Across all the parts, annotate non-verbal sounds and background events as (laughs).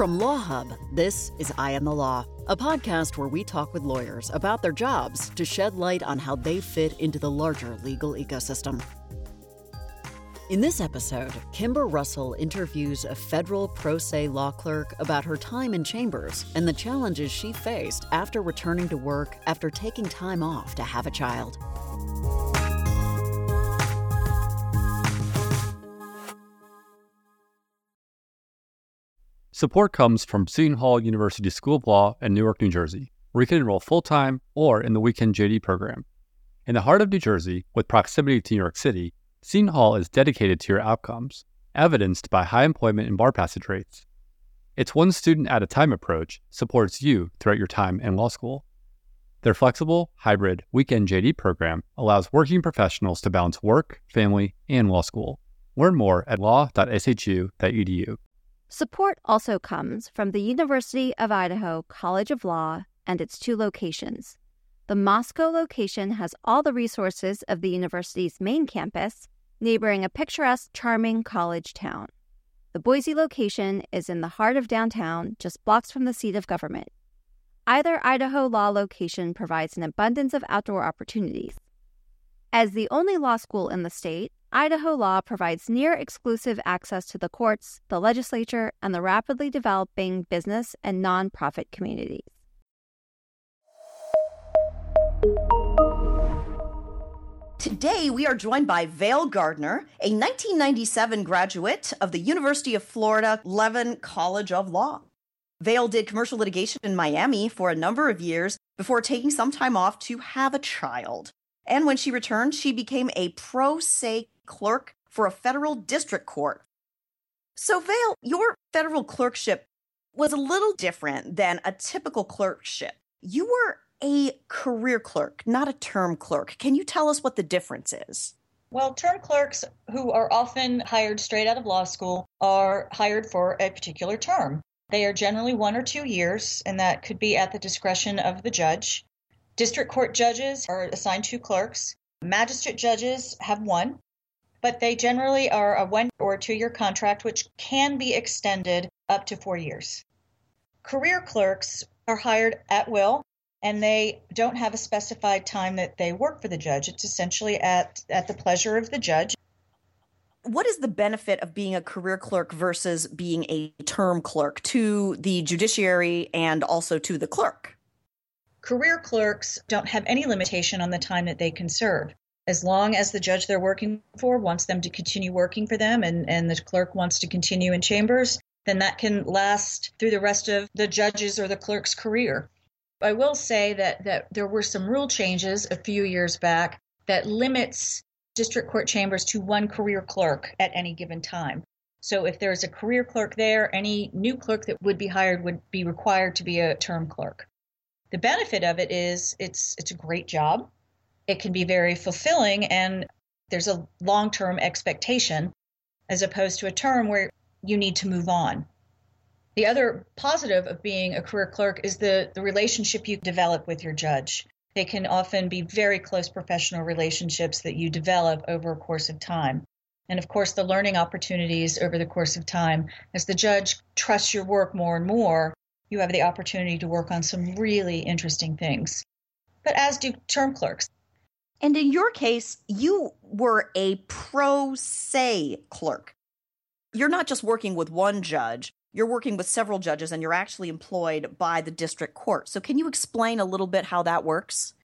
From Law Hub, this is I Am the Law, a podcast where we talk with lawyers about their jobs to shed light on how they fit into the larger legal ecosystem. In this episode, Kimber Russell interviews a federal pro se law clerk about her time in chambers and the challenges she faced after returning to work after taking time off to have a child. Support comes from Seton Hall University School of Law in Newark, New Jersey, where you can enroll full time or in the weekend JD program. In the heart of New Jersey, with proximity to New York City, Seton Hall is dedicated to your outcomes, evidenced by high employment and bar passage rates. Its one student at a time approach supports you throughout your time in law school. Their flexible, hybrid, weekend JD program allows working professionals to balance work, family, and law school. Learn more at law.shu.edu. Support also comes from the University of Idaho College of Law and its two locations. The Moscow location has all the resources of the university's main campus, neighboring a picturesque, charming college town. The Boise location is in the heart of downtown, just blocks from the seat of government. Either Idaho Law location provides an abundance of outdoor opportunities. As the only law school in the state, Idaho Law provides near exclusive access to the courts, the legislature, and the rapidly developing business and nonprofit communities. Today, we are joined by Vail Gardner, a 1997 graduate of the University of Florida Levin College of Law. Vail did commercial litigation in Miami for a number of years before taking some time off to have a child. And when she returned, she became a pro se clerk for a federal district court. So, Vail, your federal clerkship was a little different than a typical clerkship. You were a career clerk, not a term clerk. Can you tell us what the difference is? Well, term clerks who are often hired straight out of law school are hired for a particular term. They are generally one or two years, and that could be at the discretion of the judge. District court judges are assigned two clerks. Magistrate judges have one, but they generally are a one or two year contract, which can be extended up to four years. Career clerks are hired at will and they don't have a specified time that they work for the judge. It's essentially at, at the pleasure of the judge. What is the benefit of being a career clerk versus being a term clerk to the judiciary and also to the clerk? Career clerks don't have any limitation on the time that they can serve. As long as the judge they're working for wants them to continue working for them and, and the clerk wants to continue in chambers, then that can last through the rest of the judge's or the clerk's career. I will say that, that there were some rule changes a few years back that limits district court chambers to one career clerk at any given time. So if there's a career clerk there, any new clerk that would be hired would be required to be a term clerk. The benefit of it is it's it's a great job. It can be very fulfilling and there's a long-term expectation as opposed to a term where you need to move on. The other positive of being a career clerk is the, the relationship you develop with your judge. They can often be very close professional relationships that you develop over a course of time. And of course, the learning opportunities over the course of time. As the judge trusts your work more and more, you have the opportunity to work on some really interesting things. But as do term clerks. And in your case, you were a pro se clerk. You're not just working with one judge, you're working with several judges and you're actually employed by the district court. So, can you explain a little bit how that works?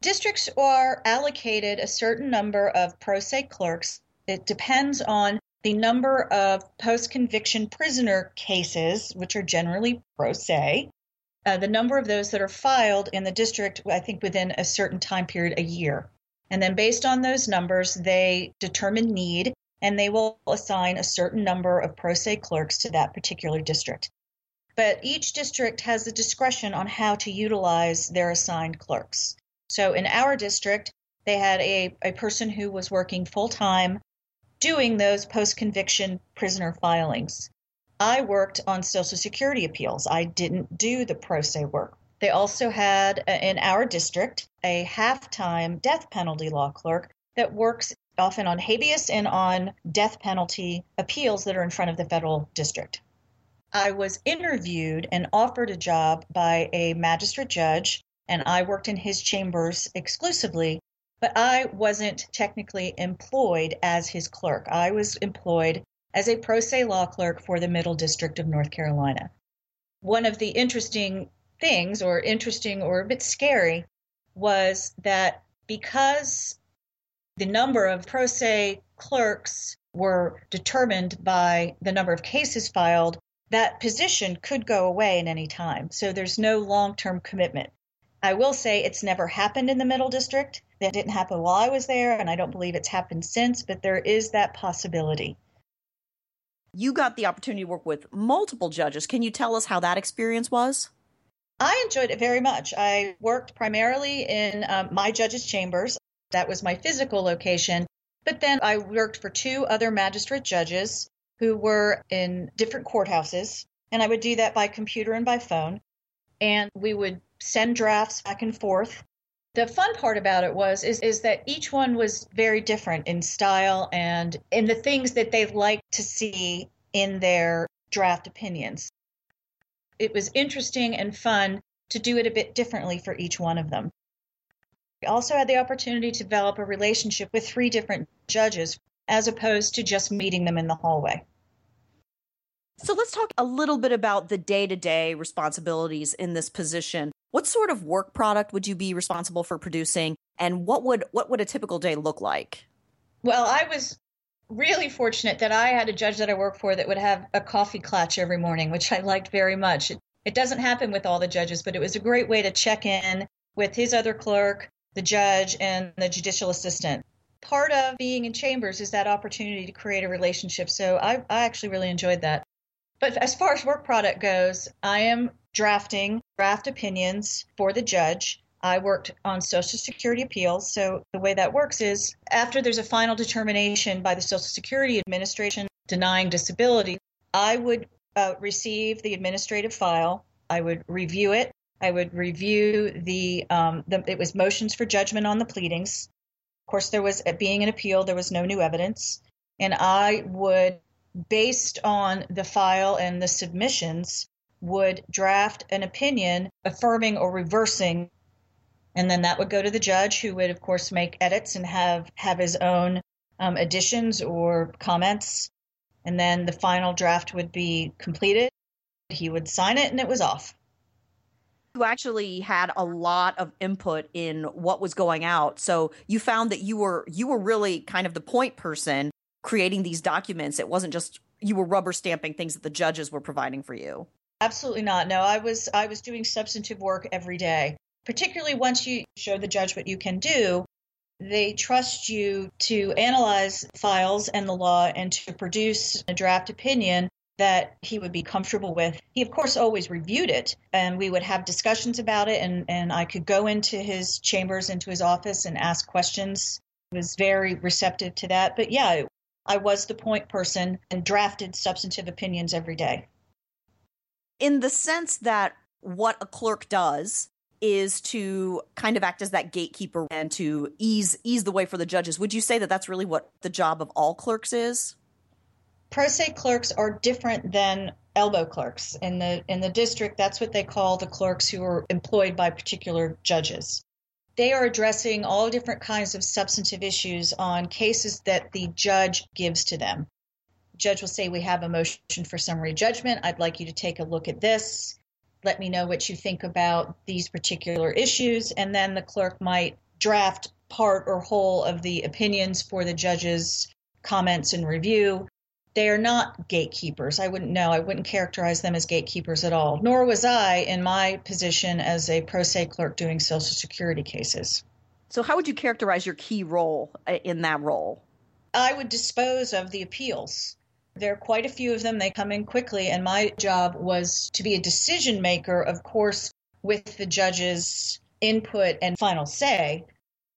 Districts are allocated a certain number of pro se clerks. It depends on the number of post conviction prisoner cases, which are generally pro se, uh, the number of those that are filed in the district, I think within a certain time period, a year. And then based on those numbers, they determine need and they will assign a certain number of pro se clerks to that particular district. But each district has the discretion on how to utilize their assigned clerks. So in our district, they had a, a person who was working full time doing those post conviction prisoner filings. I worked on Social Security appeals. I didn't do the pro se work. They also had uh, in our district a half time death penalty law clerk that works often on habeas and on death penalty appeals that are in front of the federal district. I was interviewed and offered a job by a magistrate judge, and I worked in his chambers exclusively, but I wasn't technically employed as his clerk. I was employed as a pro se law clerk for the Middle District of North Carolina. One of the interesting things, or interesting or a bit scary, was that because the number of pro se clerks were determined by the number of cases filed, that position could go away at any time. So there's no long term commitment. I will say it's never happened in the Middle District. That didn't happen while I was there, and I don't believe it's happened since, but there is that possibility you got the opportunity to work with multiple judges. Can you tell us how that experience was? I enjoyed it very much. I worked primarily in um, my judge's chambers. That was my physical location. But then I worked for two other magistrate judges who were in different courthouses. And I would do that by computer and by phone. And we would send drafts back and forth. The fun part about it was is, is that each one was very different in style and in the things that they liked to see in their draft opinions. It was interesting and fun to do it a bit differently for each one of them. We also had the opportunity to develop a relationship with three different judges as opposed to just meeting them in the hallway. So let's talk a little bit about the day to day responsibilities in this position. What sort of work product would you be responsible for producing and what would what would a typical day look like? Well, I was really fortunate that I had a judge that I worked for that would have a coffee clutch every morning, which I liked very much. It, it doesn't happen with all the judges, but it was a great way to check in with his other clerk, the judge, and the judicial assistant. Part of being in chambers is that opportunity to create a relationship. So I, I actually really enjoyed that. But as far as work product goes, I am drafting draft opinions for the judge. I worked on Social Security appeals. So the way that works is after there's a final determination by the Social Security Administration denying disability, I would uh, receive the administrative file. I would review it. I would review the, um, the, it was motions for judgment on the pleadings. Of course, there was, being an appeal, there was no new evidence. And I would, based on the file and the submissions, would draft an opinion affirming or reversing and then that would go to the judge who would of course make edits and have have his own um, additions or comments. And then the final draft would be completed. He would sign it and it was off. You actually had a lot of input in what was going out. So you found that you were you were really kind of the point person creating these documents. It wasn't just you were rubber stamping things that the judges were providing for you Absolutely not. No, I was I was doing substantive work every day. Particularly once you show the judge what you can do, they trust you to analyze files and the law and to produce a draft opinion that he would be comfortable with. He, of course, always reviewed it, and we would have discussions about it, and, and I could go into his chambers, into his office, and ask questions. He was very receptive to that. But yeah, I was the point person and drafted substantive opinions every day in the sense that what a clerk does is to kind of act as that gatekeeper and to ease ease the way for the judges. Would you say that that's really what the job of all clerks is? Pro se clerks are different than elbow clerks in the in the district. That's what they call the clerks who are employed by particular judges. They are addressing all different kinds of substantive issues on cases that the judge gives to them judge will say, We have a motion for summary judgment. I'd like you to take a look at this. Let me know what you think about these particular issues. And then the clerk might draft part or whole of the opinions for the judge's comments and review. They are not gatekeepers. I wouldn't know. I wouldn't characterize them as gatekeepers at all, nor was I in my position as a pro se clerk doing Social Security cases. So, how would you characterize your key role uh, in that role? I would dispose of the appeals. There are quite a few of them. They come in quickly. And my job was to be a decision maker, of course, with the judge's input and final say.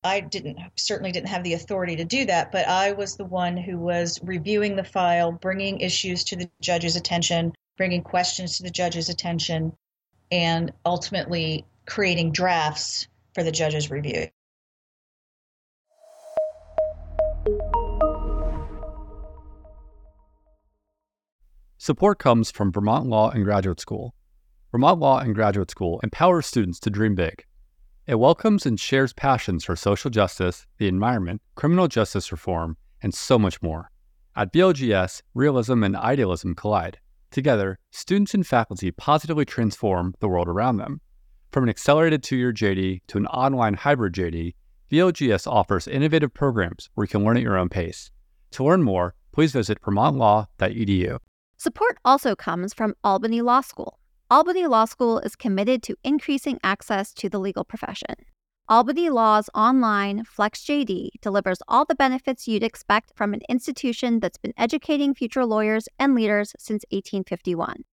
I didn't certainly didn't have the authority to do that, but I was the one who was reviewing the file, bringing issues to the judge's attention, bringing questions to the judge's attention, and ultimately creating drafts for the judge's review. Support comes from Vermont Law and Graduate School. Vermont Law and Graduate School empowers students to dream big. It welcomes and shares passions for social justice, the environment, criminal justice reform, and so much more. At VLGS, realism and idealism collide. Together, students and faculty positively transform the world around them. From an accelerated two year JD to an online hybrid JD, VLGS offers innovative programs where you can learn at your own pace. To learn more, please visit vermontlaw.edu. Support also comes from Albany Law School. Albany Law School is committed to increasing access to the legal profession. Albany Law's online FlexJD delivers all the benefits you'd expect from an institution that's been educating future lawyers and leaders since 1851.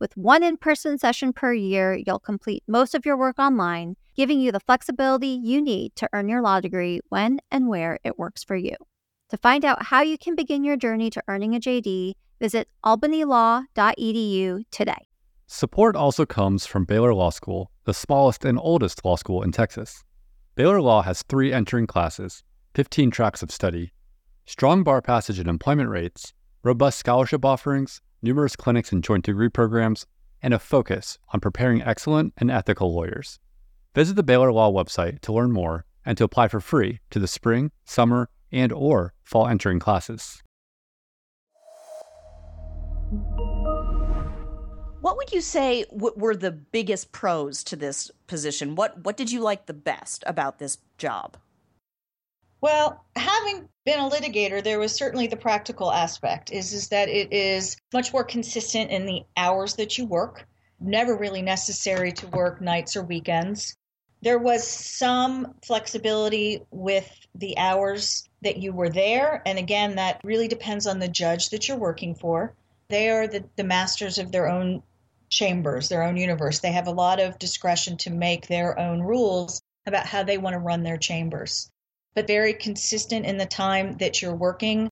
With one in person session per year, you'll complete most of your work online, giving you the flexibility you need to earn your law degree when and where it works for you. To find out how you can begin your journey to earning a JD, visit albanylaw.edu today. Support also comes from Baylor Law School, the smallest and oldest law school in Texas. Baylor Law has three entering classes, 15 tracks of study, strong bar passage and employment rates, robust scholarship offerings, numerous clinics and joint degree programs, and a focus on preparing excellent and ethical lawyers. Visit the Baylor Law website to learn more and to apply for free to the spring, summer, and or fall entering classes. What would you say w- were the biggest pros to this position? What what did you like the best about this job? Well, having been a litigator, there was certainly the practical aspect is is that it is much more consistent in the hours that you work. Never really necessary to work nights or weekends. There was some flexibility with the hours that you were there, and again, that really depends on the judge that you're working for. They are the, the masters of their own chambers, their own universe. They have a lot of discretion to make their own rules about how they want to run their chambers, but very consistent in the time that you're working.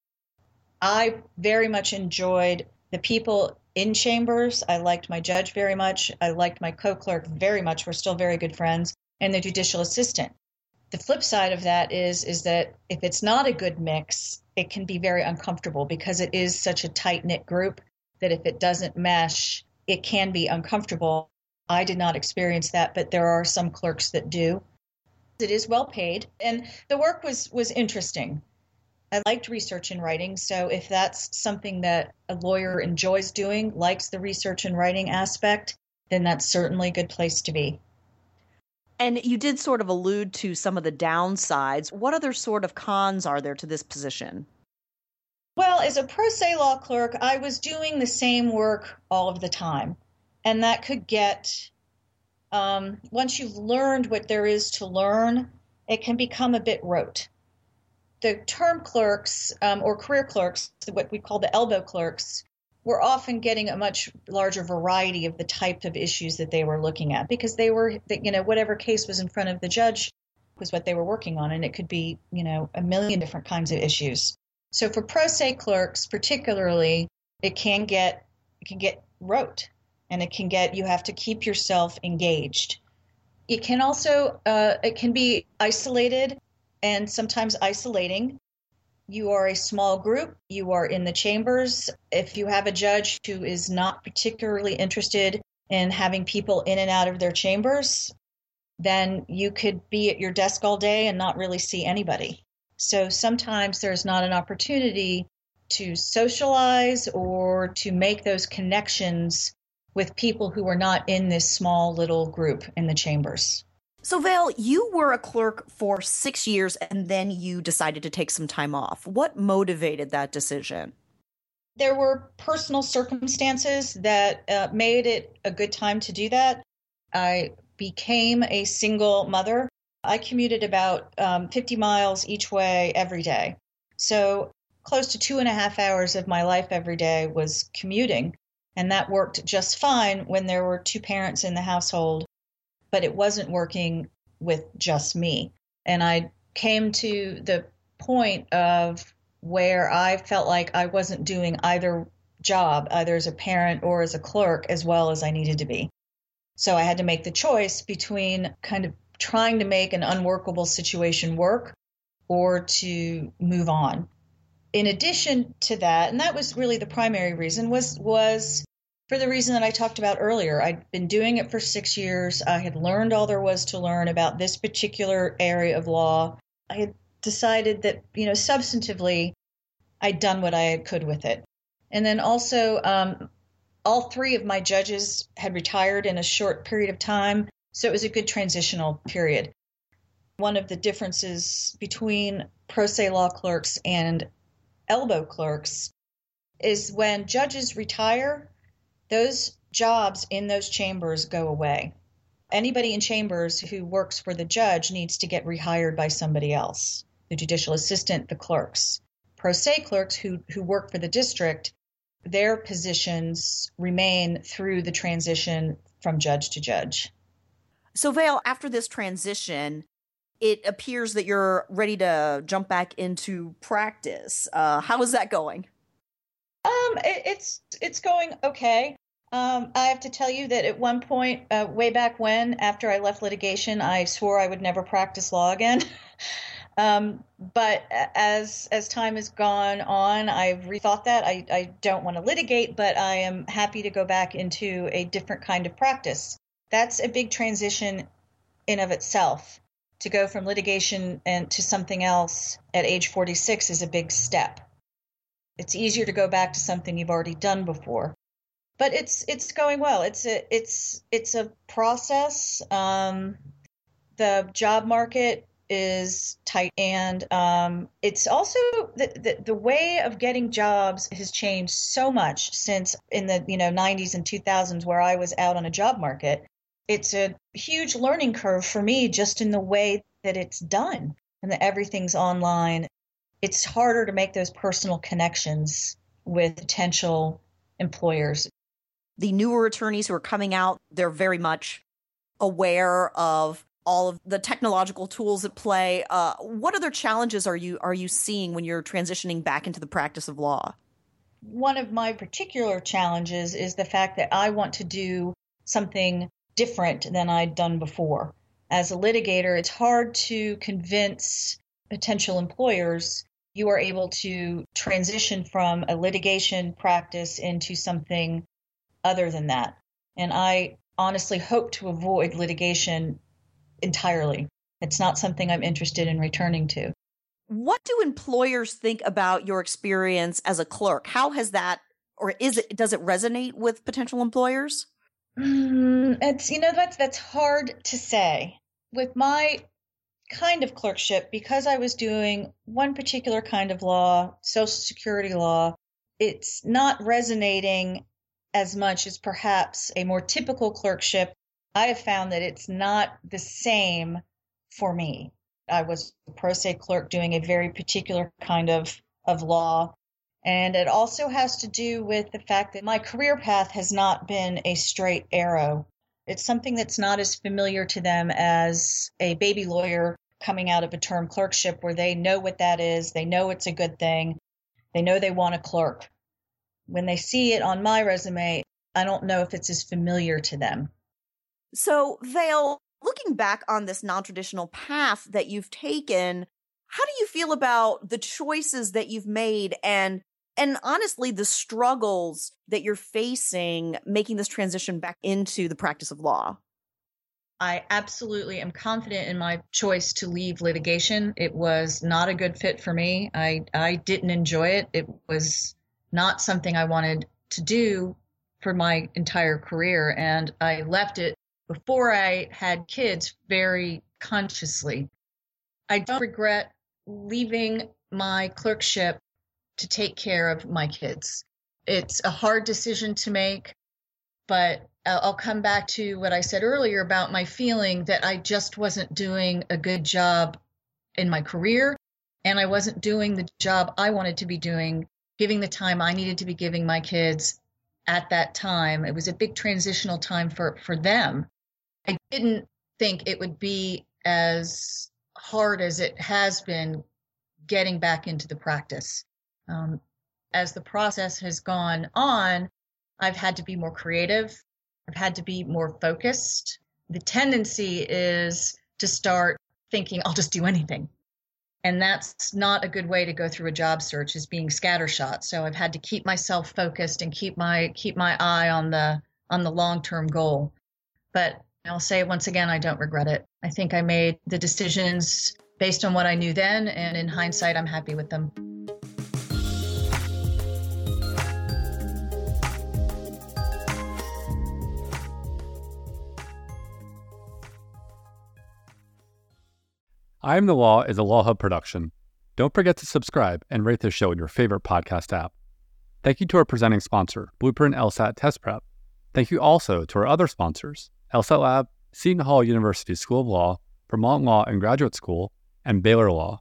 I very much enjoyed the people in chambers. I liked my judge very much. I liked my co clerk very much. We're still very good friends, and the judicial assistant. The flip side of that is is that if it's not a good mix, it can be very uncomfortable because it is such a tight knit group that if it doesn't mesh, it can be uncomfortable. I did not experience that, but there are some clerks that do. It is well paid, and the work was was interesting. I liked research and writing, so if that's something that a lawyer enjoys doing, likes the research and writing aspect, then that's certainly a good place to be. And you did sort of allude to some of the downsides. What other sort of cons are there to this position? Well, as a pro se law clerk, I was doing the same work all of the time. And that could get, um, once you've learned what there is to learn, it can become a bit rote. The term clerks um, or career clerks, what we call the elbow clerks, were often getting a much larger variety of the type of issues that they were looking at because they were, you know, whatever case was in front of the judge was what they were working on. And it could be, you know, a million different kinds of issues. So for pro se clerks, particularly, it can get it can get rote, and it can get you have to keep yourself engaged. It can also uh, it can be isolated and sometimes isolating. You are a small group. You are in the chambers. If you have a judge who is not particularly interested in having people in and out of their chambers, then you could be at your desk all day and not really see anybody. So sometimes there's not an opportunity to socialize or to make those connections with people who are not in this small little group in the chambers. So, Val, you were a clerk for six years and then you decided to take some time off. What motivated that decision? There were personal circumstances that uh, made it a good time to do that. I became a single mother I commuted about um, 50 miles each way every day. So close to two and a half hours of my life every day was commuting. And that worked just fine when there were two parents in the household, but it wasn't working with just me. And I came to the point of where I felt like I wasn't doing either job, either as a parent or as a clerk, as well as I needed to be. So I had to make the choice between kind of trying to make an unworkable situation work or to move on. In addition to that, and that was really the primary reason, was was for the reason that I talked about earlier. I'd been doing it for six years. I had learned all there was to learn about this particular area of law. I had decided that, you know, substantively, I'd done what I could with it. And then also, um, all three of my judges had retired in a short period of time, so it was a good transitional period. One of the differences between pro se law clerks and elbow clerks is when judges retire, those jobs in those chambers go away. Anybody in chambers who works for the judge needs to get rehired by somebody else the judicial assistant, the clerks. Pro se clerks who, who work for the district, their positions remain through the transition from judge to judge. So, Vail, after this transition, it appears that you're ready to jump back into practice. Uh, how is that going? Um, it, it's it's going okay. Um, I have to tell you that at one point, uh, way back when, after I left litigation, I swore I would never practice law again. (laughs) um, but as as time has gone on, I've rethought that. I, I don't want to litigate, but I am happy to go back into a different kind of practice. That's a big transition in of itself. To go from litigation and to something else at age 46 is a big step. It's easier to go back to something you've already done before but it's it's going well. It's a it's it's a process. Um, the job market is tight, and um, it's also the, the the way of getting jobs has changed so much since in the you know 90s and 2000s where I was out on a job market. It's a huge learning curve for me just in the way that it's done and that everything's online. It's harder to make those personal connections with potential employers the newer attorneys who are coming out, they're very much aware of all of the technological tools at play. Uh, what other challenges are you are you seeing when you're transitioning back into the practice of law? One of my particular challenges is the fact that I want to do something different than I'd done before. As a litigator, it's hard to convince potential employers you are able to transition from a litigation practice into something other than that. And I honestly hope to avoid litigation entirely. It's not something I'm interested in returning to. What do employers think about your experience as a clerk? How has that or is it does it resonate with potential employers? Mm, it's you know that's that's hard to say. With my kind of clerkship because I was doing one particular kind of law, social security law, it's not resonating as much as perhaps a more typical clerkship, I have found that it's not the same for me. I was a pro se clerk doing a very particular kind of, of law. And it also has to do with the fact that my career path has not been a straight arrow. It's something that's not as familiar to them as a baby lawyer coming out of a term clerkship where they know what that is, they know it's a good thing, they know they want a clerk when they see it on my resume, I don't know if it's as familiar to them. So, Vail, looking back on this non traditional path that you've taken, how do you feel about the choices that you've made and and honestly the struggles that you're facing making this transition back into the practice of law? I absolutely am confident in my choice to leave litigation. It was not a good fit for me. I I didn't enjoy it. It was not something I wanted to do for my entire career. And I left it before I had kids very consciously. I don't regret leaving my clerkship to take care of my kids. It's a hard decision to make, but I'll come back to what I said earlier about my feeling that I just wasn't doing a good job in my career and I wasn't doing the job I wanted to be doing giving the time I needed to be giving my kids at that time. It was a big transitional time for, for them. I didn't think it would be as hard as it has been getting back into the practice. Um, as the process has gone on, I've had to be more creative. I've had to be more focused. The tendency is to start thinking, I'll just do anything. And that's not a good way to go through a job search is being scattershot. So I've had to keep myself focused and keep my keep my eye on the on the long-term goal. But I'll say once again, I don't regret it. I think I made the decisions based on what I knew then, and in hindsight, I'm happy with them. I Am the Law is a Law Hub production. Don't forget to subscribe and rate this show in your favorite podcast app. Thank you to our presenting sponsor, Blueprint LSAT Test Prep. Thank you also to our other sponsors, LSAT Lab, Seton Hall University School of Law, Vermont Law and Graduate School, and Baylor Law.